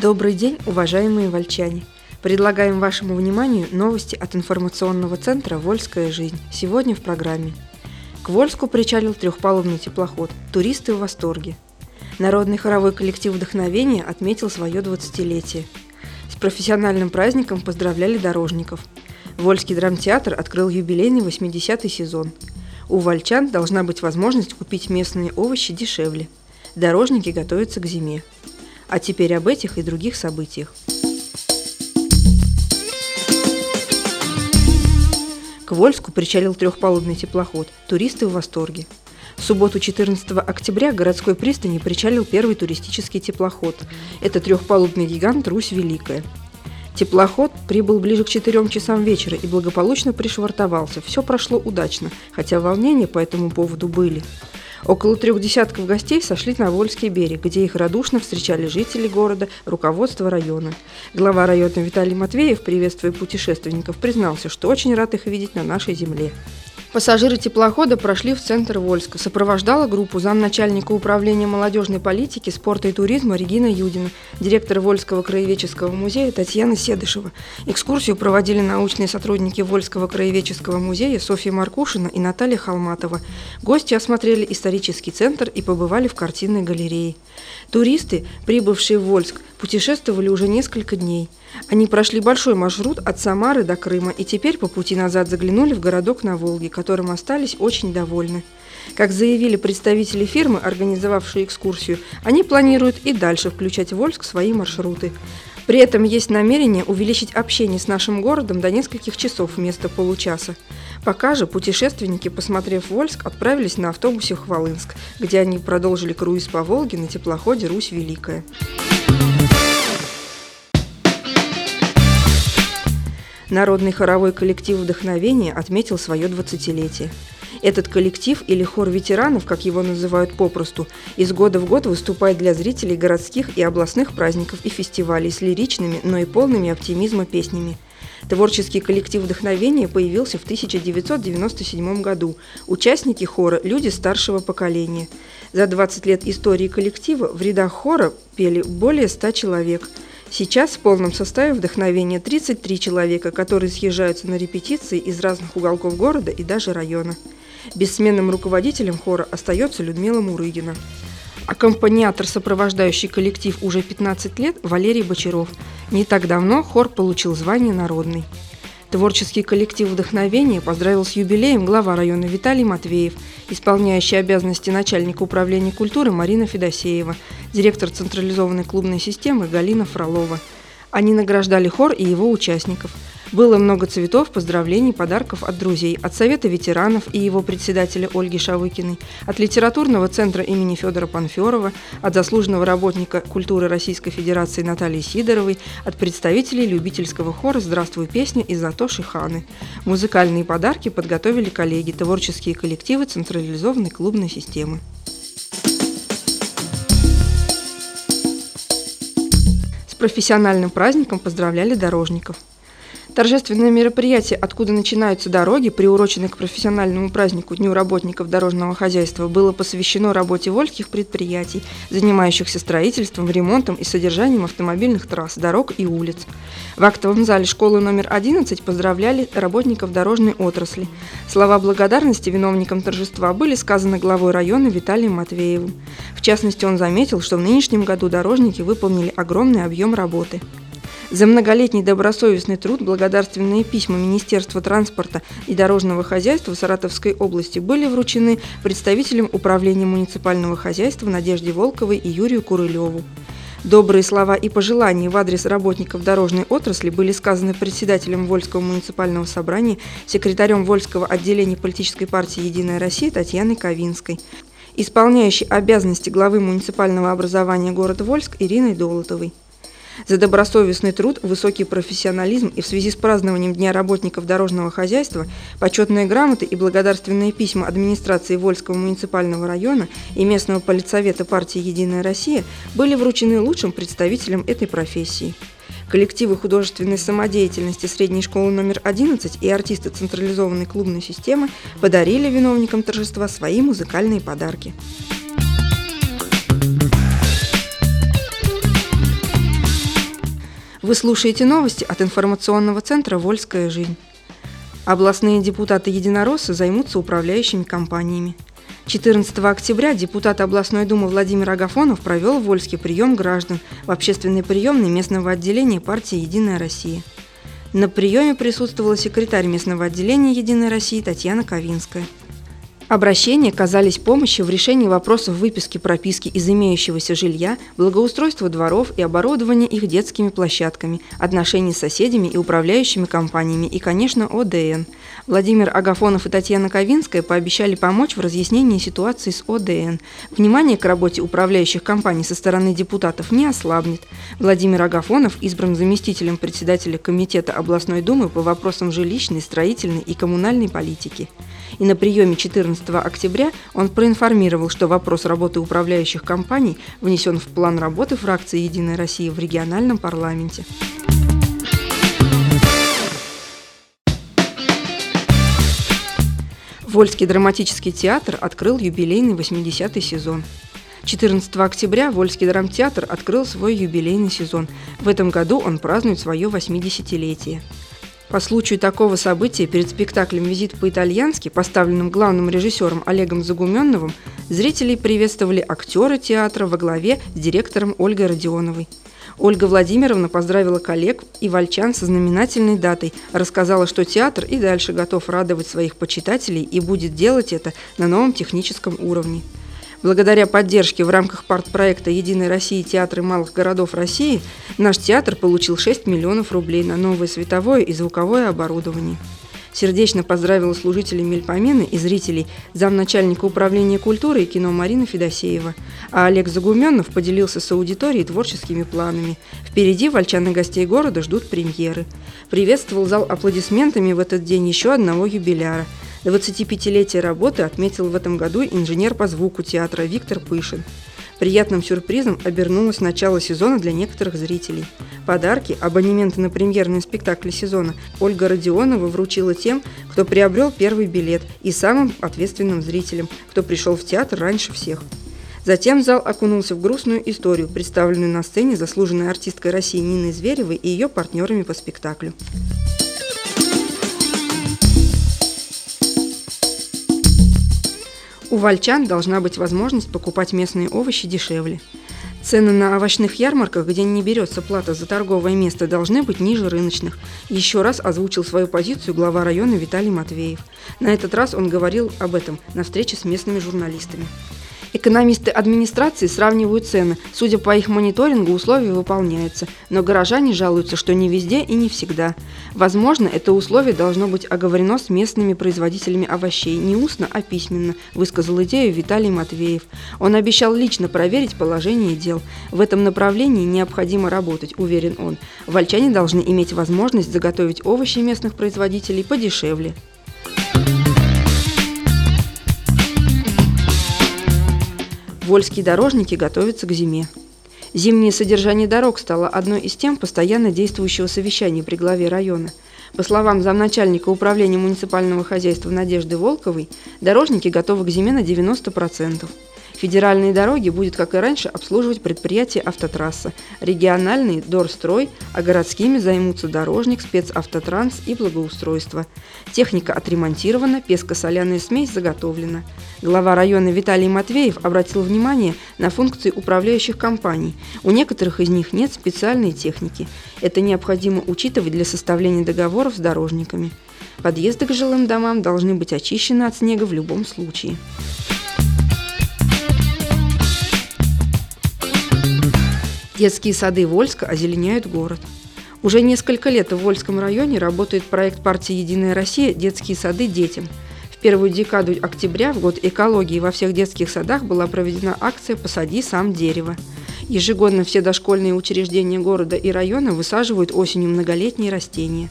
Добрый день, уважаемые вольчане! Предлагаем вашему вниманию новости от информационного центра «Вольская жизнь». Сегодня в программе. К Вольску причалил трехпалубный теплоход. Туристы в восторге. Народный хоровой коллектив «Вдохновение» отметил свое 20-летие. С профессиональным праздником поздравляли дорожников. Вольский драмтеатр открыл юбилейный 80-й сезон. У вольчан должна быть возможность купить местные овощи дешевле. Дорожники готовятся к зиме. А теперь об этих и других событиях. К Вольску причалил трехпалубный теплоход. Туристы в восторге. В субботу 14 октября городской пристани причалил первый туристический теплоход. Это трехпалубный гигант «Русь Великая». Теплоход прибыл ближе к 4 часам вечера и благополучно пришвартовался. Все прошло удачно, хотя волнения по этому поводу были. Около трех десятков гостей сошли на Вольский берег, где их радушно встречали жители города, руководство района. Глава района Виталий Матвеев, приветствуя путешественников, признался, что очень рад их видеть на нашей земле. Пассажиры теплохода прошли в центр Вольска. Сопровождала группу замначальника управления молодежной политики, спорта и туризма Регина Юдина, директор Вольского краеведческого музея Татьяна Седышева. Экскурсию проводили научные сотрудники Вольского краеведческого музея Софья Маркушина и Наталья Холматова. Гости осмотрели исторический центр и побывали в картинной галерее. Туристы, прибывшие в Вольск, путешествовали уже несколько дней. Они прошли большой маршрут от Самары до Крыма и теперь по пути назад заглянули в городок на Волге, которым остались очень довольны. Как заявили представители фирмы, организовавшие экскурсию, они планируют и дальше включать в Вольск свои маршруты. При этом есть намерение увеличить общение с нашим городом до нескольких часов вместо получаса. Пока же путешественники, посмотрев Вольск, отправились на автобусе в Хвалынск, где они продолжили круиз по Волге на теплоходе «Русь Великая». Народный хоровой коллектив «Вдохновение» отметил свое 20-летие. Этот коллектив, или хор ветеранов, как его называют попросту, из года в год выступает для зрителей городских и областных праздников и фестивалей с лиричными, но и полными оптимизма песнями. Творческий коллектив «Вдохновение» появился в 1997 году. Участники хора – люди старшего поколения. За 20 лет истории коллектива в рядах хора пели более 100 человек – Сейчас в полном составе вдохновения 33 человека, которые съезжаются на репетиции из разных уголков города и даже района. Бессменным руководителем хора остается Людмила Мурыгина. Аккомпаниатор, сопровождающий коллектив уже 15 лет, Валерий Бочаров. Не так давно хор получил звание «Народный». Творческий коллектив «Вдохновение» поздравил с юбилеем глава района Виталий Матвеев, исполняющий обязанности начальника управления культуры Марина Федосеева, директор централизованной клубной системы Галина Фролова. Они награждали хор и его участников – было много цветов, поздравлений, подарков от друзей, от Совета ветеранов и его председателя Ольги Шавыкиной, от литературного центра имени Федора Панферова, от заслуженного работника культуры Российской Федерации Натальи Сидоровой, от представителей любительского хора «Здравствуй, песня» из Затоши Ханы. Музыкальные подарки подготовили коллеги, творческие коллективы централизованной клубной системы. Профессиональным праздником поздравляли дорожников – Торжественное мероприятие «Откуда начинаются дороги», приуроченное к профессиональному празднику Дню работников дорожного хозяйства, было посвящено работе вольских предприятий, занимающихся строительством, ремонтом и содержанием автомобильных трасс, дорог и улиц. В актовом зале школы номер 11 поздравляли работников дорожной отрасли. Слова благодарности виновникам торжества были сказаны главой района Виталием Матвеевым. В частности, он заметил, что в нынешнем году дорожники выполнили огромный объем работы. За многолетний добросовестный труд благодарственные письма Министерства транспорта и дорожного хозяйства Саратовской области были вручены представителям Управления муниципального хозяйства Надежде Волковой и Юрию Курылеву. Добрые слова и пожелания в адрес работников дорожной отрасли были сказаны председателем Вольского муниципального собрания, секретарем Вольского отделения политической партии «Единая Россия» Татьяной Ковинской, исполняющей обязанности главы муниципального образования города Вольск Ириной Долотовой. За добросовестный труд, высокий профессионализм и в связи с празднованием Дня работников дорожного хозяйства почетные грамоты и благодарственные письма администрации Вольского муниципального района и местного политсовета партии «Единая Россия» были вручены лучшим представителям этой профессии. Коллективы художественной самодеятельности средней школы номер 11 и артисты централизованной клубной системы подарили виновникам торжества свои музыкальные подарки. Вы слушаете новости от информационного центра «Вольская жизнь». Областные депутаты-единороссы займутся управляющими компаниями. 14 октября депутат областной думы Владимир Агафонов провел в Вольске прием граждан в общественной приемной местного отделения партии «Единая Россия». На приеме присутствовала секретарь местного отделения «Единой России» Татьяна Ковинская – Обращения казались помощью в решении вопросов выписки прописки из имеющегося жилья, благоустройства дворов и оборудования их детскими площадками, отношений с соседями и управляющими компаниями и, конечно, ОДН. Владимир Агафонов и Татьяна Ковинская пообещали помочь в разъяснении ситуации с ОДН. Внимание к работе управляющих компаний со стороны депутатов не ослабнет. Владимир Агафонов избран заместителем председателя Комитета областной думы по вопросам жилищной, строительной и коммунальной политики. И на приеме 14 октября он проинформировал, что вопрос работы управляющих компаний внесен в план работы фракции «Единая Россия» в региональном парламенте. Вольский драматический театр открыл юбилейный 80-й сезон. 14 октября Вольский драмтеатр открыл свой юбилейный сезон. В этом году он празднует свое 80-летие. По случаю такого события перед спектаклем «Визит по-итальянски», поставленным главным режиссером Олегом Загуменновым, зрителей приветствовали актеры театра во главе с директором Ольгой Родионовой. Ольга Владимировна поздравила коллег и вольчан со знаменательной датой, рассказала, что театр и дальше готов радовать своих почитателей и будет делать это на новом техническом уровне. Благодаря поддержке в рамках партпроекта «Единой России. Театры малых городов России» наш театр получил 6 миллионов рублей на новое световое и звуковое оборудование. Сердечно поздравила служителей Мельпомены и зрителей замначальника управления культуры и кино Марина Федосеева, а Олег Загуменнов поделился с аудиторией творческими планами. Впереди вольчан и гостей города ждут премьеры. Приветствовал зал аплодисментами в этот день еще одного юбиляра – 25-летие работы отметил в этом году инженер по звуку театра Виктор Пышин. Приятным сюрпризом обернулось начало сезона для некоторых зрителей. Подарки, абонементы на премьерные спектакли сезона Ольга Родионова вручила тем, кто приобрел первый билет, и самым ответственным зрителям, кто пришел в театр раньше всех. Затем зал окунулся в грустную историю, представленную на сцене заслуженной артисткой России Ниной Зверевой и ее партнерами по спектаклю. У вольчан должна быть возможность покупать местные овощи дешевле. Цены на овощных ярмарках, где не берется плата за торговое место, должны быть ниже рыночных. Еще раз озвучил свою позицию глава района Виталий Матвеев. На этот раз он говорил об этом на встрече с местными журналистами. Экономисты администрации сравнивают цены. Судя по их мониторингу, условия выполняются. Но горожане жалуются, что не везде и не всегда. Возможно, это условие должно быть оговорено с местными производителями овощей. Не устно, а письменно, высказал идею Виталий Матвеев. Он обещал лично проверить положение дел. В этом направлении необходимо работать, уверен он. Вольчане должны иметь возможность заготовить овощи местных производителей подешевле. Вольские дорожники готовятся к зиме. Зимнее содержание дорог стало одной из тем постоянно действующего совещания при главе района. По словам замначальника управления муниципального хозяйства Надежды Волковой, дорожники готовы к зиме на 90%. Федеральные дороги будет, как и раньше, обслуживать предприятие «Автотрасса», региональный «Дорстрой», а городскими займутся дорожник, спецавтотранс и благоустройство. Техника отремонтирована, песко-соляная смесь заготовлена. Глава района Виталий Матвеев обратил внимание на функции управляющих компаний. У некоторых из них нет специальной техники. Это необходимо учитывать для составления договоров с дорожниками. Подъезды к жилым домам должны быть очищены от снега в любом случае. Детские сады Вольска озеленяют город. Уже несколько лет в Вольском районе работает проект партии «Единая Россия. Детские сады детям». В первую декаду октября, в год экологии, во всех детских садах была проведена акция «Посади сам дерево». Ежегодно все дошкольные учреждения города и района высаживают осенью многолетние растения.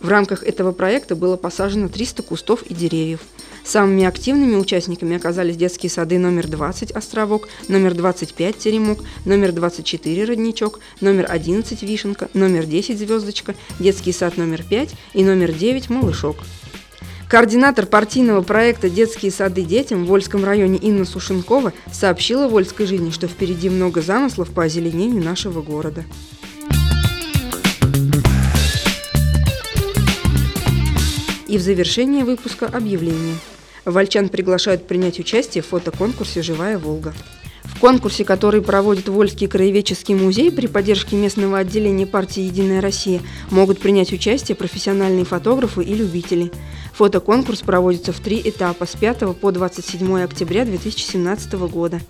В рамках этого проекта было посажено 300 кустов и деревьев – Самыми активными участниками оказались детские сады номер 20 «Островок», номер 25 «Теремок», номер 24 «Родничок», номер 11 «Вишенка», номер 10 «Звездочка», детский сад номер 5 и номер 9 «Малышок». Координатор партийного проекта «Детские сады детям» в Вольском районе Инна Сушенкова сообщила «Вольской жизни», что впереди много замыслов по озеленению нашего города. И в завершение выпуска объявление – Вольчан приглашают принять участие в фотоконкурсе «Живая Волга». В конкурсе, который проводит Вольский краеведческий музей при поддержке местного отделения партии «Единая Россия», могут принять участие профессиональные фотографы и любители. Фотоконкурс проводится в три этапа с 5 по 27 октября 2017 года.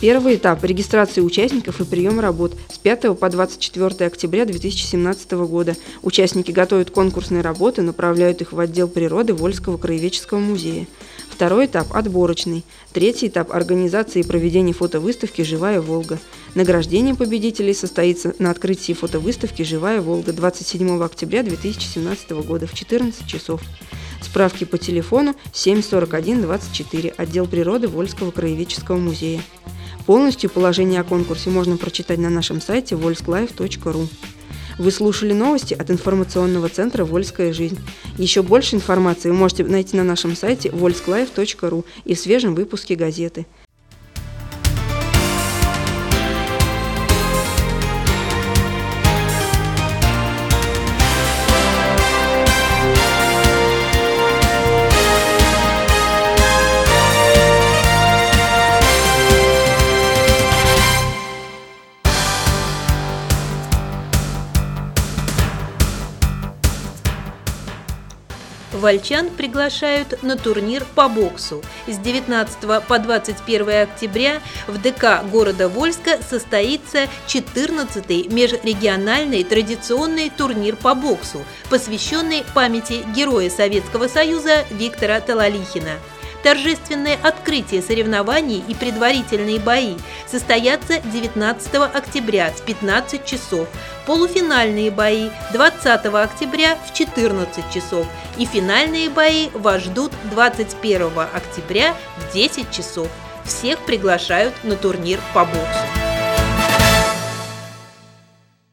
Первый этап – регистрация участников и прием работ с 5 по 24 октября 2017 года. Участники готовят конкурсные работы, направляют их в отдел природы Вольского краеведческого музея. Второй этап – отборочный. Третий этап – организации и проведения фотовыставки «Живая Волга». Награждение победителей состоится на открытии фотовыставки «Живая Волга» 27 октября 2017 года в 14 часов. Справки по телефону 741 24, отдел природы Вольского краеведческого музея. Полностью положение о конкурсе можно прочитать на нашем сайте volsklife.ru. Вы слушали новости от информационного центра «Вольская жизнь». Еще больше информации вы можете найти на нашем сайте volsklife.ru и в свежем выпуске газеты. Вольчан приглашают на турнир по боксу. С 19 по 21 октября в ДК города Вольска состоится 14-й межрегиональный традиционный турнир по боксу, посвященный памяти Героя Советского Союза Виктора Талалихина. Торжественное открытие соревнований и предварительные бои состоятся 19 октября в 15 часов, полуфинальные бои 20 октября в 14 часов и финальные бои вас ждут 21 октября в 10 часов. Всех приглашают на турнир по боксу.